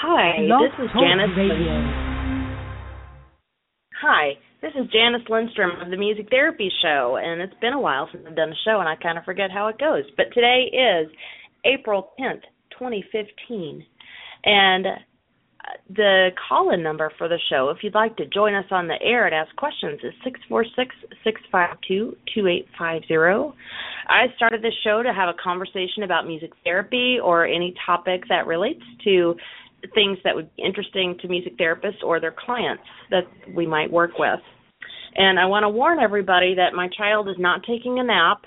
Hi, this is Janice. Hi, this is Janice Lindstrom of the Music Therapy Show, and it's been a while since I've done a show, and I kind of forget how it goes. But today is April 10th, 2015, and uh, the call-in number for the show, if you'd like to join us on the air and ask questions, is six four six six five two two eight five zero. I started this show to have a conversation about music therapy or any topic that relates to things that would be interesting to music therapists or their clients that we might work with. And I want to warn everybody that my child is not taking a nap,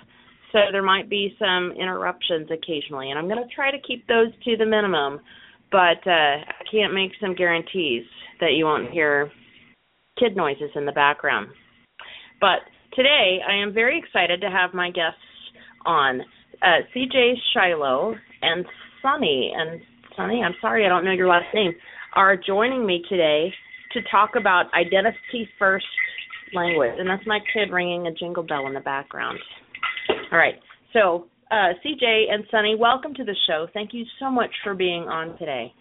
so there might be some interruptions occasionally, and I'm going to try to keep those to the minimum. But uh, I can't make some guarantees that you won't hear kid noises in the background. But today I am very excited to have my guests on, uh, CJ Shiloh and Sunny. And Sunny, I'm sorry I don't know your last name, are joining me today to talk about identity first language. And that's my kid ringing a jingle bell in the background. All right. So, uh, CJ and Sunny, welcome to the show. Thank you so much for being on today.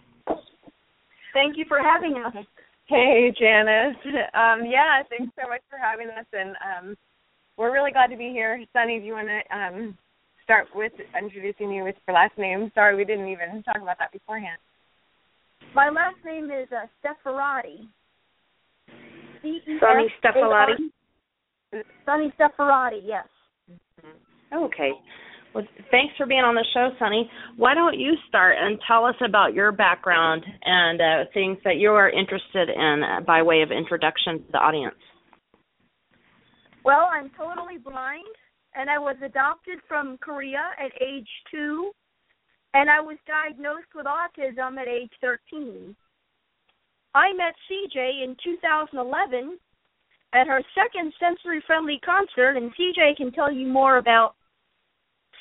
Thank you for having us. Hey, Janice. Um, yeah, thanks so much for having us, and um, we're really glad to be here. Sunny, do you want to um, start with introducing you with your last name? Sorry, we didn't even talk about that beforehand. My last name is uh, Stefarati. Sunny Stefalati? Sunny Stefarati, yes. Okay. Well, thanks for being on the show, Sunny. Why don't you start and tell us about your background and uh, things that you are interested in uh, by way of introduction to the audience? Well, I'm totally blind, and I was adopted from Korea at age two, and I was diagnosed with autism at age 13. I met CJ in 2011 at her second sensory friendly concert, and CJ can tell you more about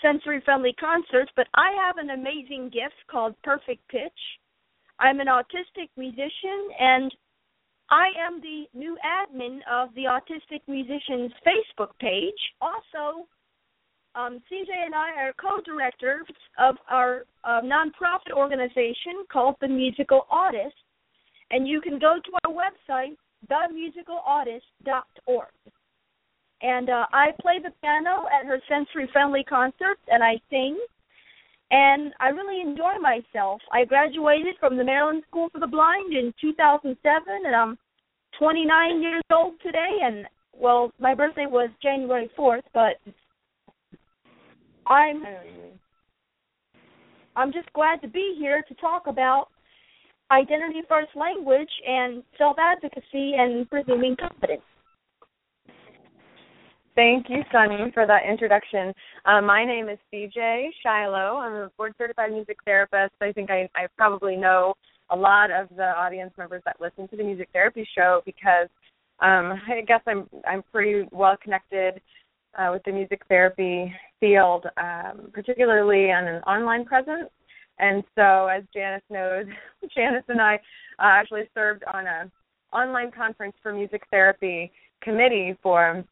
sensory friendly concerts, but I have an amazing gift called Perfect Pitch. I'm an autistic musician and I am the new admin of the Autistic Musicians Facebook page. Also, um, CJ and I are co-directors of our uh, nonprofit organization called The Musical Autist, and you can go to our website, themusicalautist.org and uh, I play the piano at her sensory friendly concerts and I sing and I really enjoy myself. I graduated from the Maryland School for the Blind in 2007 and I'm 29 years old today and well my birthday was January 4th but I'm I'm just glad to be here to talk about identity first language and self advocacy and presuming competence. Thank you, Sunny, for that introduction. Uh, my name is CJ Shiloh. I'm a board certified music therapist. I think I, I probably know a lot of the audience members that listen to the music therapy show because um, I guess I'm I'm pretty well connected uh, with the music therapy field, um, particularly on an online presence. And so, as Janice knows, Janice and I uh, actually served on a online conference for music therapy committee for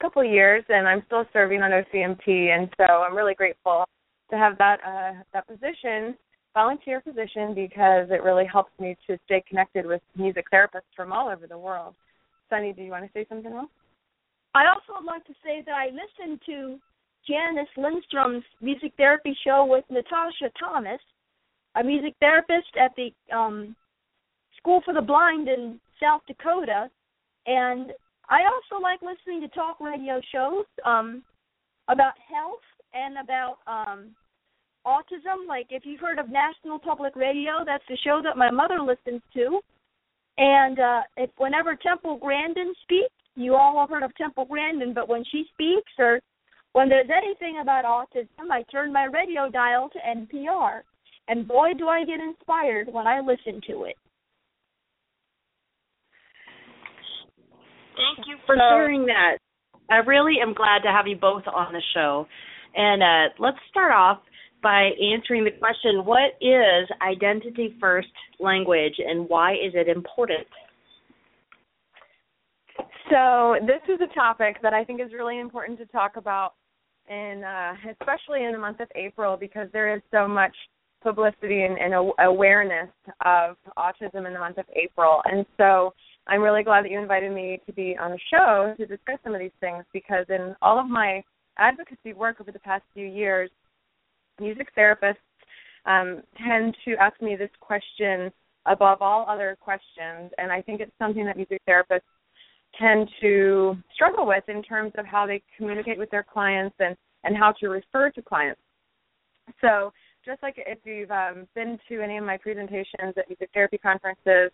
couple years, and I'm still serving on OCMT, and so I'm really grateful to have that uh, that position, volunteer position, because it really helps me to stay connected with music therapists from all over the world. Sunny, do you want to say something else? I also would like to say that I listened to Janice Lindstrom's music therapy show with Natasha Thomas, a music therapist at the um, School for the Blind in South Dakota, and I also like listening to talk radio shows um, about health and about um, autism. Like if you've heard of National Public Radio, that's the show that my mother listens to. And uh, if whenever Temple Grandin speaks, you all have heard of Temple Grandin, but when she speaks or when there's anything about autism, I turn my radio dial to NPR. And boy, do I get inspired when I listen to it. Thank you for sharing that. I really am glad to have you both on the show. And uh, let's start off by answering the question what is identity first language and why is it important? So this is a topic that I think is really important to talk about, and uh, especially in the month of April because there is so much publicity and, and awareness of autism in the month of April. And so I'm really glad that you invited me to be on the show to discuss some of these things because in all of my advocacy work over the past few years, music therapists um, tend to ask me this question above all other questions, and I think it's something that music therapists tend to struggle with in terms of how they communicate with their clients and and how to refer to clients. So, just like if you've um, been to any of my presentations at music therapy conferences,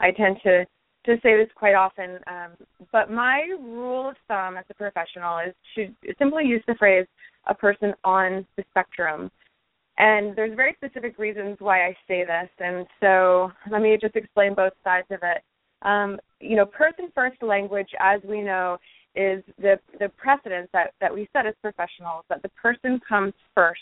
I tend to to say this quite often, um, but my rule of thumb as a professional is to simply use the phrase "a person on the spectrum." And there's very specific reasons why I say this, and so let me just explain both sides of it. Um, you know, person first language, as we know, is the the precedence that that we set as professionals that the person comes first.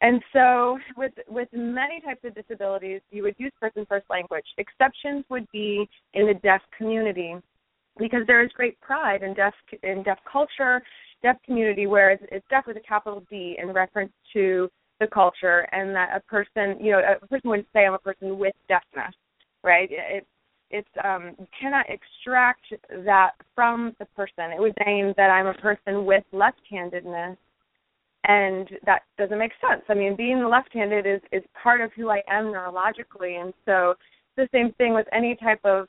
And so, with with many types of disabilities, you would use person first language. Exceptions would be in the deaf community, because there is great pride in deaf in deaf culture, deaf community, where it's, it's deaf with a capital D in reference to the culture, and that a person, you know, a person would say I'm a person with deafness, right? It, it's um you cannot extract that from the person. It would mean that I'm a person with left-handedness and that doesn't make sense. I mean, being left-handed is is part of who I am neurologically and so the same thing with any type of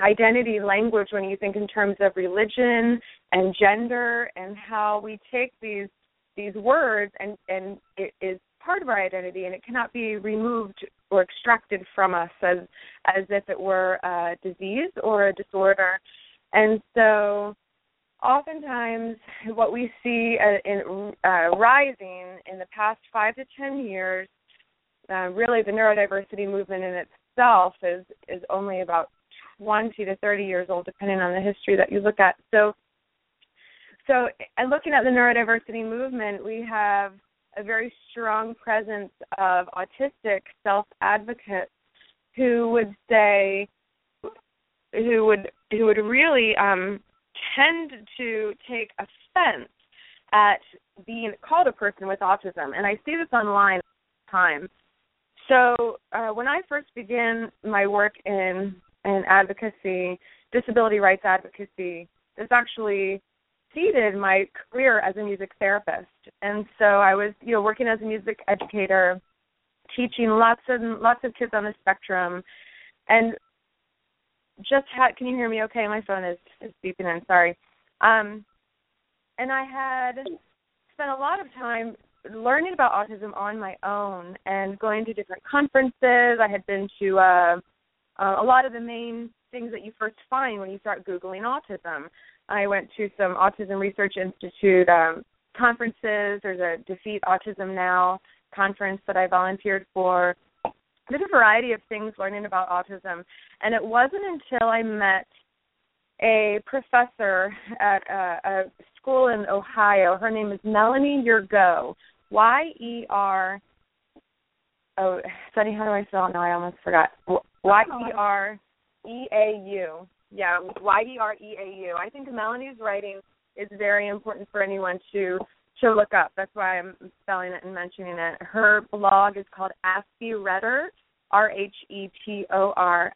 identity language when you think in terms of religion and gender and how we take these these words and and it is part of our identity and it cannot be removed or extracted from us as as if it were a disease or a disorder and so oftentimes what we see uh, in uh, rising in the past five to ten years uh, really the neurodiversity movement in itself is is only about 20 to 30 years old depending on the history that you look at. So so and looking at the neurodiversity movement we have a very strong presence of autistic self advocates who would say who would who would really um tend to take offense at being called a person with autism and i see this online all the time so uh, when i first began my work in in advocacy disability rights advocacy this actually seeded my career as a music therapist. And so I was, you know, working as a music educator, teaching lots and lots of kids on the spectrum, and just had. Can you hear me? Okay, my phone is is beeping in. Sorry. Um, and I had spent a lot of time learning about autism on my own and going to different conferences. I had been to uh, uh, a lot of the main things that you first find when you start googling autism. I went to some Autism Research Institute um, conferences. There's a Defeat Autism Now conference that I volunteered for. Did a variety of things learning about autism, and it wasn't until I met a professor at a, a school in Ohio. Her name is Melanie Yergeau. Y E R. Oh, Sunny, how do I spell it now? I almost forgot. Y E R E A U. Yeah, Y E R E A U. I think Melanie's writing is very important for anyone to to look up. That's why I'm spelling it and mentioning it. Her blog is called Aspie Rhetor, R H E T O R,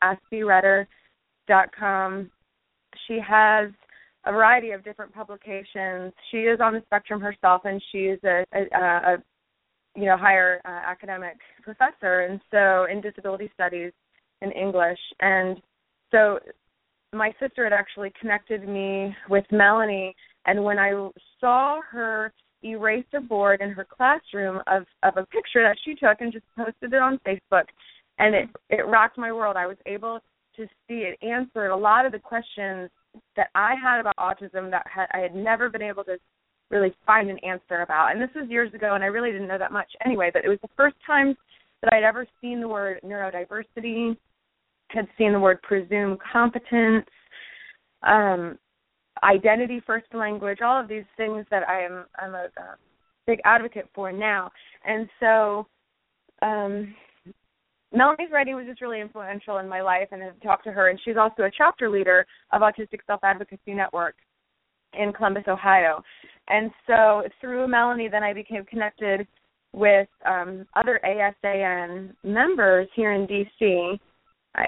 dot com. She has a variety of different publications. She is on the spectrum herself, and she is a, a, a you know higher uh, academic professor, and so in disability studies in English. And so my sister had actually connected me with Melanie, and when I saw her erase a board in her classroom of of a picture that she took and just posted it on Facebook, and it it rocked my world. I was able to see it answered a lot of the questions that I had about autism that had, I had never been able to really find an answer about. And this was years ago, and I really didn't know that much anyway. But it was the first time that I'd ever seen the word neurodiversity had seen the word presume competence, um, identity first language, all of these things that I am I'm a, a big advocate for now. And so um Melanie's writing was just really influential in my life and I've talked to her and she's also a chapter leader of Autistic Self Advocacy Network in Columbus, Ohio. And so through Melanie then I became connected with um, other ASAN members here in DC.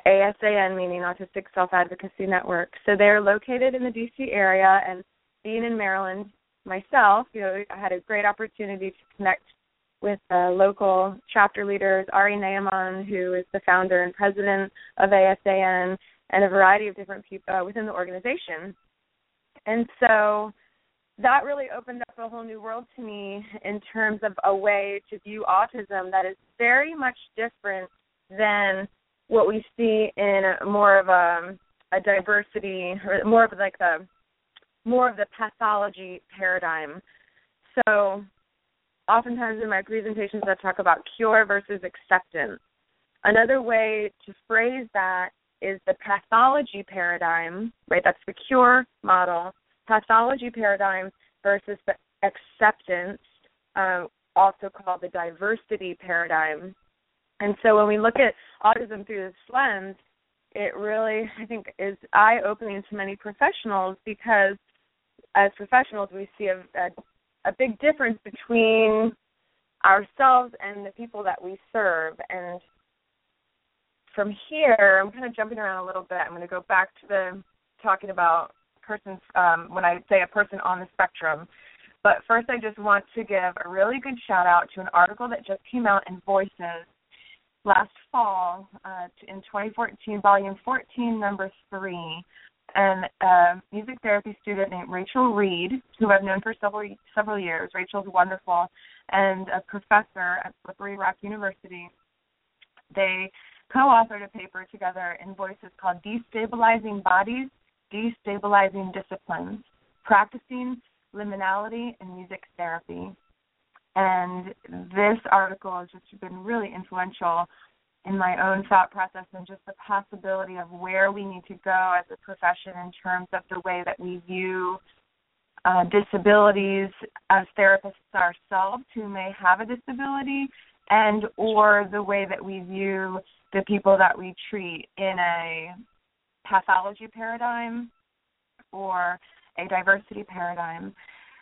ASAN meaning Autistic Self Advocacy Network. So they're located in the DC area, and being in Maryland myself, you know, I had a great opportunity to connect with uh, local chapter leaders, Ari Ne'eman, who is the founder and president of ASAN, and a variety of different people uh, within the organization. And so that really opened up a whole new world to me in terms of a way to view autism that is very much different than what we see in more of a, a diversity, or more of like the more of the pathology paradigm. So, oftentimes in my presentations, I talk about cure versus acceptance. Another way to phrase that is the pathology paradigm, right? That's the cure model. Pathology paradigm versus the acceptance, um, also called the diversity paradigm. And so when we look at autism through this lens, it really, I think, is eye opening to many professionals because as professionals, we see a, a, a big difference between ourselves and the people that we serve. And from here, I'm kind of jumping around a little bit. I'm going to go back to the talking about persons um, when I say a person on the spectrum. But first, I just want to give a really good shout out to an article that just came out in Voices last fall uh, in 2014, volume 14, number three. And a music therapy student named Rachel Reed, who I've known for several several years. Rachel's wonderful, and a professor at Slippery Rock University. They co-authored a paper together in Voices called "Destabilizing Bodies, Destabilizing Disciplines: Practicing Liminality in Music Therapy." And this article has just been really influential in my own thought process and just the possibility of where we need to go as a profession in terms of the way that we view uh, disabilities as therapists ourselves who may have a disability and or the way that we view the people that we treat in a pathology paradigm or a diversity paradigm.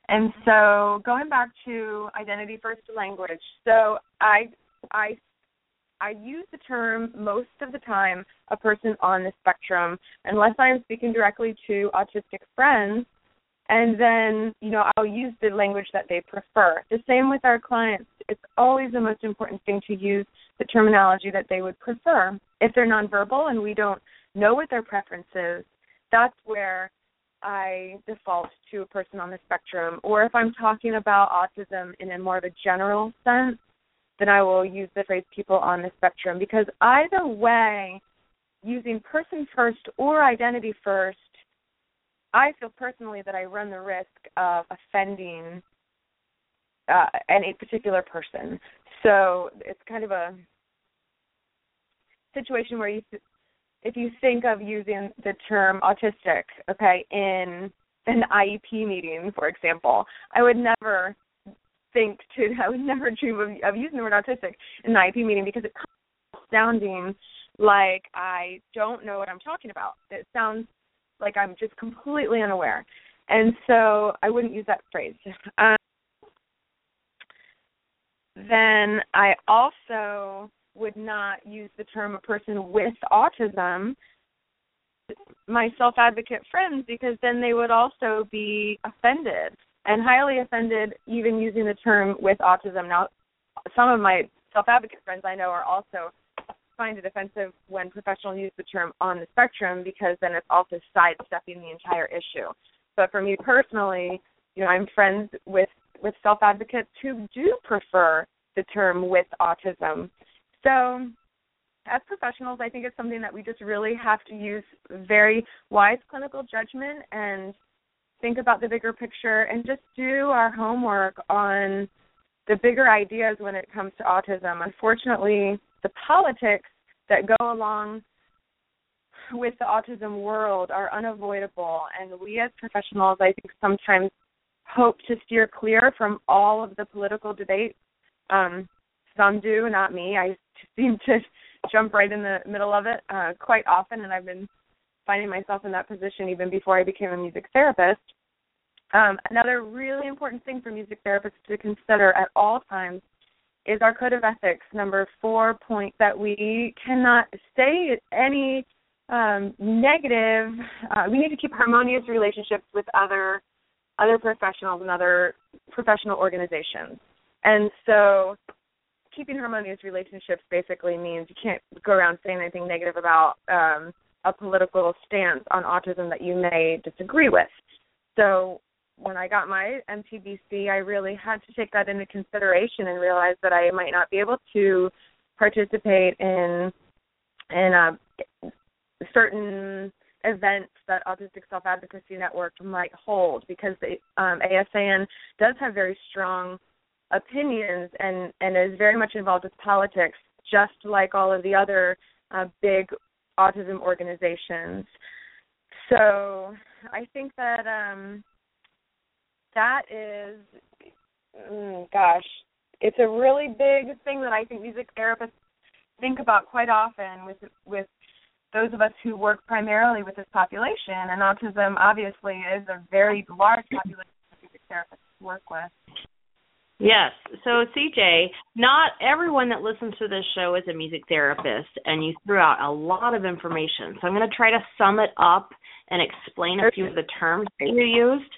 And so going back to identity first language, so I I I use the term most of the time a person on the spectrum unless I am speaking directly to autistic friends and then you know I'll use the language that they prefer. The same with our clients. It's always the most important thing to use the terminology that they would prefer. If they're nonverbal and we don't know what their preference is, that's where I default to a person on the spectrum, or if I'm talking about autism in a more of a general sense, then I will use the phrase people on the spectrum because either way, using person first or identity first, I feel personally that I run the risk of offending uh, any particular person. So it's kind of a situation where you if you think of using the term autistic, okay, in an IEP meeting, for example, I would never think to I would never dream of, of using the word autistic in an IEP meeting because it comes sounding like I don't know what I'm talking about. It sounds like I'm just completely unaware, and so I wouldn't use that phrase. Um, then I also would not use the term a person with autism my self advocate friends because then they would also be offended and highly offended even using the term with autism. Now some of my self advocate friends I know are also find it offensive when professionals use the term on the spectrum because then it's also sidestepping the entire issue. But for me personally, you know, I'm friends with with self advocates who do prefer the term with autism so, as professionals, I think it's something that we just really have to use very wise clinical judgment and think about the bigger picture and just do our homework on the bigger ideas when it comes to autism. Unfortunately, the politics that go along with the autism world are unavoidable, and we as professionals, I think, sometimes hope to steer clear from all of the political debates. Um, some do, not me. I seem to jump right in the middle of it uh, quite often, and I've been finding myself in that position even before I became a music therapist. Um, another really important thing for music therapists to consider at all times is our code of ethics number four point that we cannot say any um, negative. Uh, we need to keep harmonious relationships with other other professionals and other professional organizations. And so, keeping harmonious relationships basically means you can't go around saying anything negative about um, a political stance on autism that you may disagree with. So, when I got my MTBC, I really had to take that into consideration and realize that I might not be able to participate in in a certain events that Autistic Self Advocacy Network might hold because the um, ASAN does have very strong opinions and and is very much involved with politics, just like all of the other uh, big autism organizations. So I think that um, that is, mm, gosh, it's a really big thing that I think music therapists think about quite often with with those of us who work primarily with this population, and autism obviously is a very large population that music therapists work with. Yes. So, CJ, not everyone that listens to this show is a music therapist, and you threw out a lot of information. So, I'm going to try to sum it up and explain a few of the terms that you used,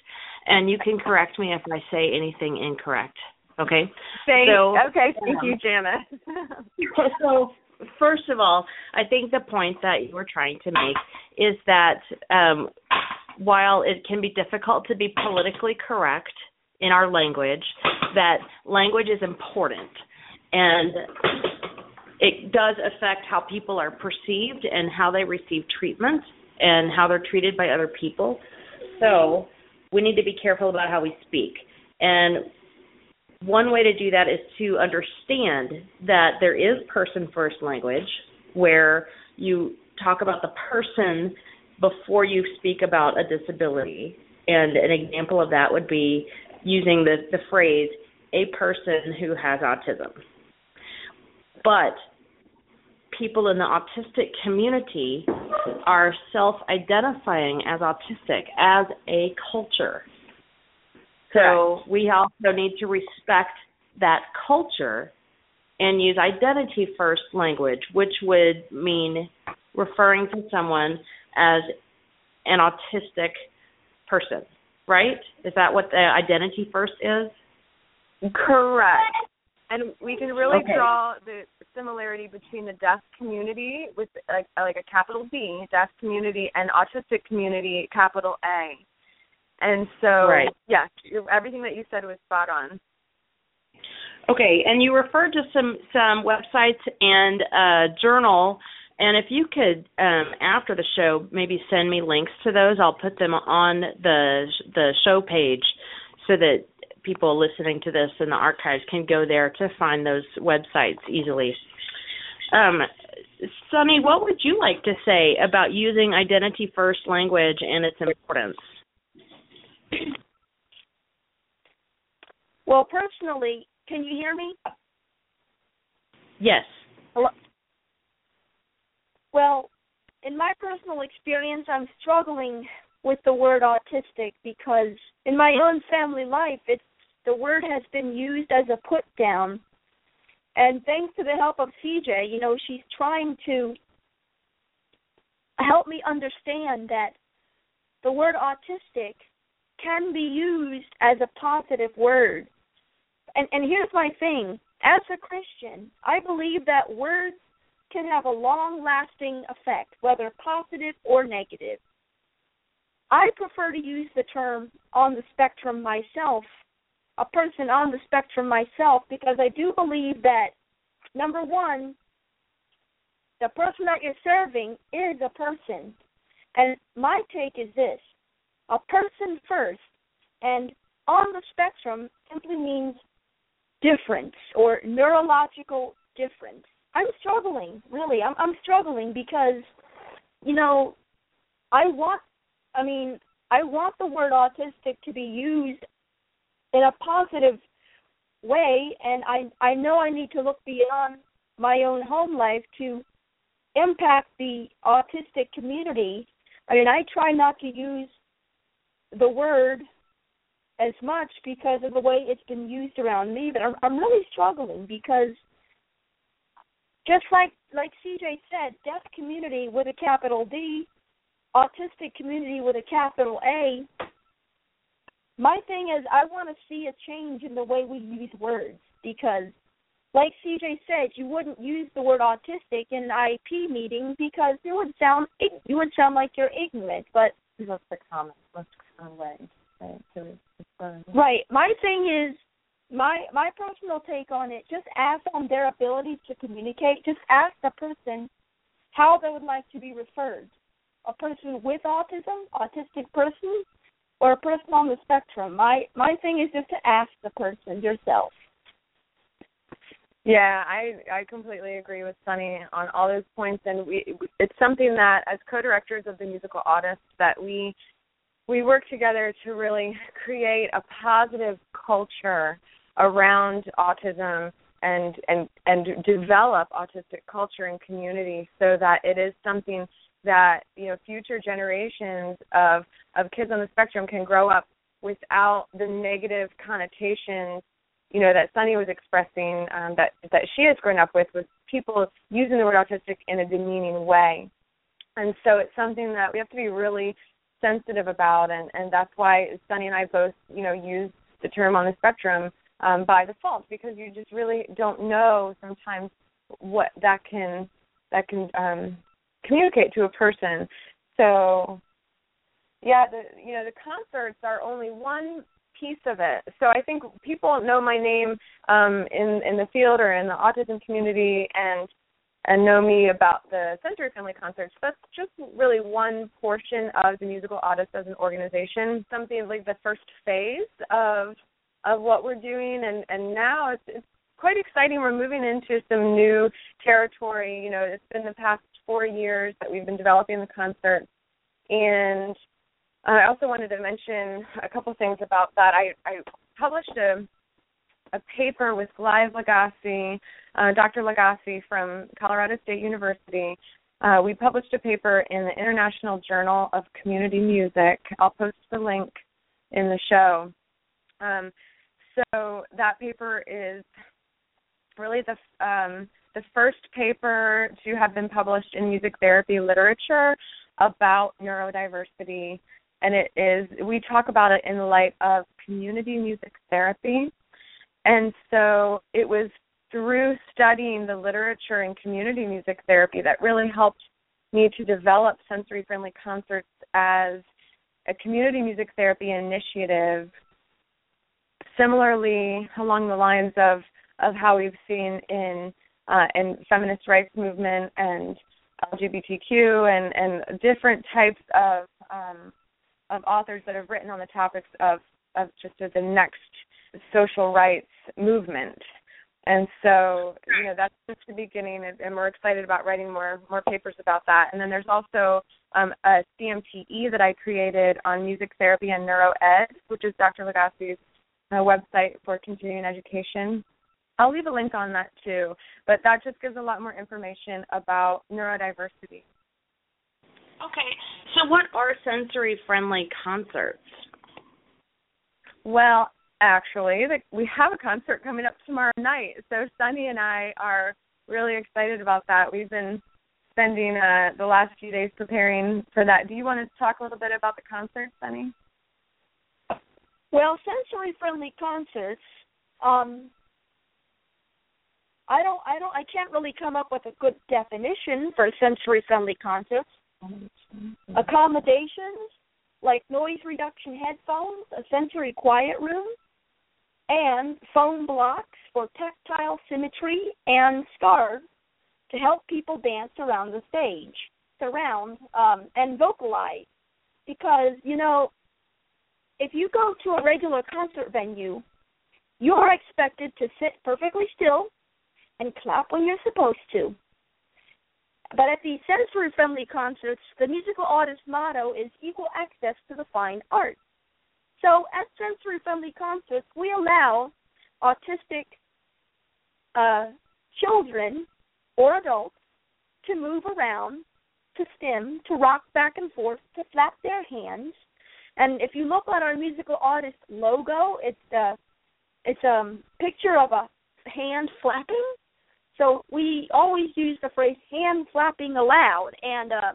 and you can correct me if I say anything incorrect. Okay? Thank, so, okay. Thank um, you, Jana. so, first of all, I think the point that you were trying to make is that um, while it can be difficult to be politically correct in our language, that language is important and it does affect how people are perceived and how they receive treatment and how they're treated by other people. So we need to be careful about how we speak. And one way to do that is to understand that there is person first language where you talk about the person before you speak about a disability. And an example of that would be using the, the phrase, a person who has autism. But people in the autistic community are self identifying as autistic as a culture. So we also need to respect that culture and use identity first language, which would mean referring to someone as an autistic person, right? Is that what the identity first is? Correct. And we can really okay. draw the similarity between the deaf community with like like a capital D, deaf community, and autistic community, capital A. And so, right. yeah, everything that you said was spot on. Okay, and you referred to some some websites and a journal. And if you could, um, after the show, maybe send me links to those, I'll put them on the the show page so that people listening to this in the archives can go there to find those websites easily. Um, Sunny, what would you like to say about using identity first language and its importance? Well, personally, can you hear me? Yes. Hello? Well, in my personal experience, I'm struggling with the word autistic because in my own family life, it's the word has been used as a put down. And thanks to the help of CJ, you know, she's trying to help me understand that the word autistic can be used as a positive word. And and here's my thing. As a Christian, I believe that words can have a long lasting effect, whether positive or negative. I prefer to use the term on the spectrum myself, a person on the spectrum myself, because I do believe that, number one, the person that you're serving is a person. And my take is this a person first, and on the spectrum simply means difference or neurological difference. I'm struggling, really. I'm I'm struggling because you know, I want I mean, I want the word autistic to be used in a positive way and I I know I need to look beyond my own home life to impact the autistic community. I mean, I try not to use the word as much because of the way it's been used around me. But I'm, I'm really struggling because just like like CJ said, deaf community with a capital D, autistic community with a capital A. My thing is, I want to see a change in the way we use words because, like CJ said, you wouldn't use the word autistic in an IEP meeting because it would sound you would sound like you're ignorant. But that's the common, most common way. Right. My thing is, my my personal take on it. Just ask on their ability to communicate. Just ask the person how they would like to be referred. A person with autism, autistic person, or a person on the spectrum. My my thing is just to ask the person yourself. Yeah, I I completely agree with Sunny on all those points, and we it's something that as co-directors of the musical Autist that we we work together to really create a positive culture around autism and and and develop autistic culture and community so that it is something that you know future generations of of kids on the spectrum can grow up without the negative connotations you know that Sunny was expressing um, that that she has grown up with with people using the word autistic in a demeaning way, and so it's something that we have to be really sensitive about, and and that's why Sunny and I both you know use the term on the spectrum um, by default because you just really don't know sometimes what that can that can um, communicate to a person. So yeah, the you know the concerts are only one piece of it. So I think people know my name um, in in the field or in the autism community and and know me about the Sensory Friendly concerts. That's just really one portion of the musical Autist as an organization. Something like the first phase of of what we're doing, and and now it's it's quite exciting. We're moving into some new territory. You know, it's been the past four years that we've been developing the concert, and I also wanted to mention a couple things about that. I, I published a a paper with Blythe LaGasse, uh, Dr. LaGasse from Colorado State University. Uh, we published a paper in the International Journal of Community Music. I'll post the link in the show. Um, so that paper is really the um, the first paper to have been published in music therapy literature about neurodiversity. And it is we talk about it in the light of community music therapy. And so it was through studying the literature in community music therapy that really helped me to develop sensory friendly concerts as a community music therapy initiative similarly along the lines of of how we've seen in uh, in feminist rights movement and LGBTQ and and different types of um, of authors that have written on the topics of of just the next social rights movement. And so, you know, that's just the beginning, and, and we're excited about writing more more papers about that. And then there's also um, a CMTE that I created on music therapy and neuroed, which is Dr. LaGasse's uh, website for continuing education. I'll leave a link on that too, but that just gives a lot more information about neurodiversity. Okay, so what are sensory friendly concerts? Well, actually, we have a concert coming up tomorrow night, so Sunny and I are really excited about that. We've been spending uh, the last few days preparing for that. Do you want to talk a little bit about the concert, Sunny? Well, sensory friendly concerts um, I don't I don't I can't really come up with a good definition for sensory friendly concerts. Accommodations like noise reduction headphones, a sensory quiet room, and foam blocks for tactile symmetry and scarves to help people dance around the stage, surround um, and vocalize. Because you know, if you go to a regular concert venue, you are expected to sit perfectly still and clap when you're supposed to. But at these sensory friendly concerts, the musical Autist motto is equal access to the fine arts. So at sensory friendly concerts, we allow autistic uh, children or adults to move around, to stim, to rock back and forth, to flap their hands, And if you look at our musical Autist logo, it's uh it's a um, picture of a hand flapping. So we always use the phrase hand flapping aloud and uh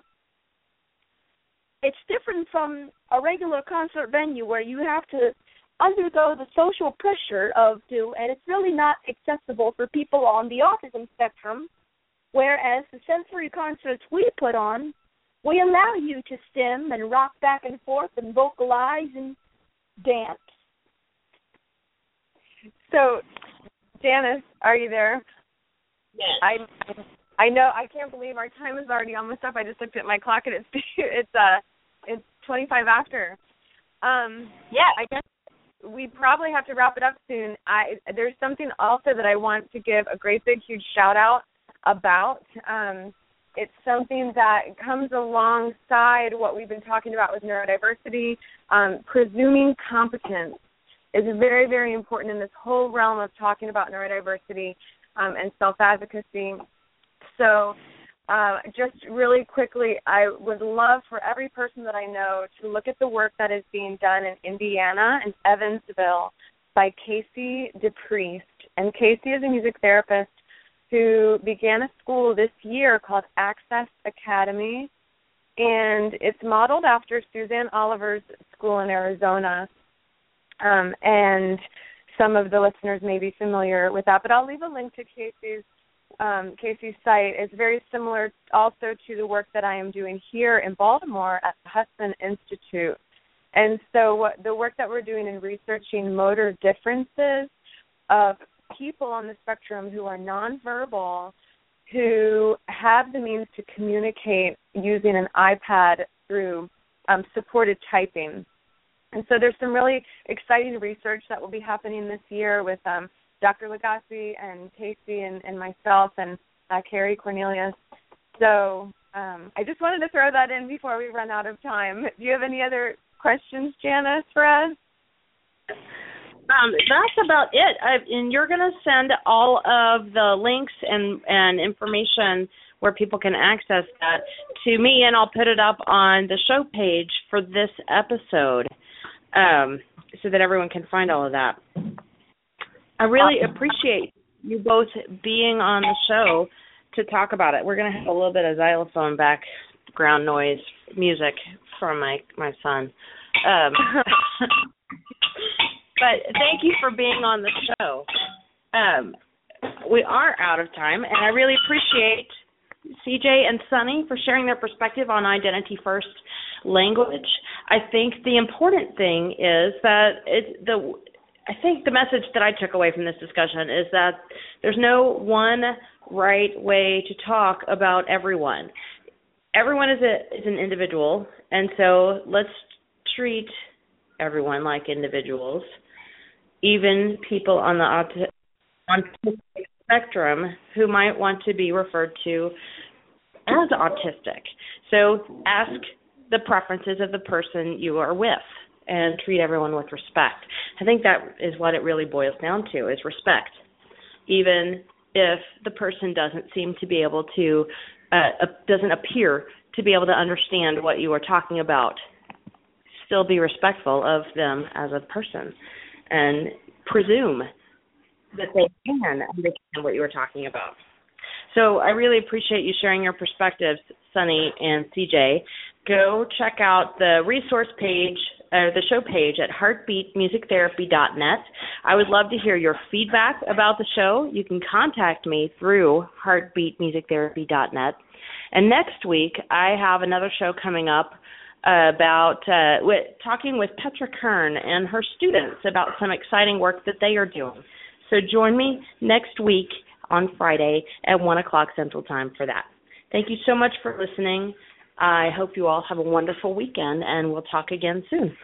it's different from a regular concert venue where you have to undergo the social pressure of do and it's really not accessible for people on the autism spectrum whereas the sensory concerts we put on we allow you to stim and rock back and forth and vocalize and dance. So janice are you there? Yes. I i know i can't believe our time is already almost up. I just looked at my clock and it's it's uh it's twenty five after. Um yeah i guess we probably have to wrap it up soon. I there's something also that I want to give a great big huge shout out about. Um, it's something that comes alongside what we've been talking about with neurodiversity. Um, presuming competence is very very important in this whole realm of talking about neurodiversity um, and self advocacy. So uh, just really quickly, I would love for every person that I know to look at the work that is being done in Indiana and Evansville by Casey DePriest. And Casey is a music therapist who began a school this year called Access Academy. And it's modeled after Suzanne Oliver's school in Arizona. Um, and some of the listeners may be familiar with that, but I'll leave a link to Casey's um, Casey's site is very similar also to the work that I am doing here in Baltimore at the Hudson Institute. And so, what, the work that we're doing in researching motor differences of people on the spectrum who are nonverbal, who have the means to communicate using an iPad through um, supported typing. And so, there's some really exciting research that will be happening this year with um, Dr. LaGasse and Casey and, and myself and uh, Carrie Cornelius. So um, I just wanted to throw that in before we run out of time. Do you have any other questions, Janice, for us? Um, that's about it. I, and you're going to send all of the links and and information where people can access that to me, and I'll put it up on the show page for this episode, um, so that everyone can find all of that. I really appreciate you both being on the show to talk about it. We're going to have a little bit of xylophone background noise music from my my son. Um, but thank you for being on the show. Um, we are out of time, and I really appreciate CJ and Sunny for sharing their perspective on identity first language. I think the important thing is that it, the I think the message that I took away from this discussion is that there's no one right way to talk about everyone. Everyone is a is an individual, and so let's treat everyone like individuals, even people on the autistic spectrum who might want to be referred to as autistic. So ask the preferences of the person you are with and treat everyone with respect. I think that is what it really boils down to is respect. Even if the person doesn't seem to be able to uh, doesn't appear to be able to understand what you are talking about, still be respectful of them as a person and presume that they can understand what you are talking about. So I really appreciate you sharing your perspectives, Sunny and CJ. Go check out the resource page or the show page at heartbeatmusictherapy.net. I would love to hear your feedback about the show. You can contact me through heartbeatmusictherapy.net. And next week, I have another show coming up about uh, with, talking with Petra Kern and her students about some exciting work that they are doing. So join me next week on Friday at 1 o'clock Central Time for that. Thank you so much for listening. I hope you all have a wonderful weekend, and we'll talk again soon.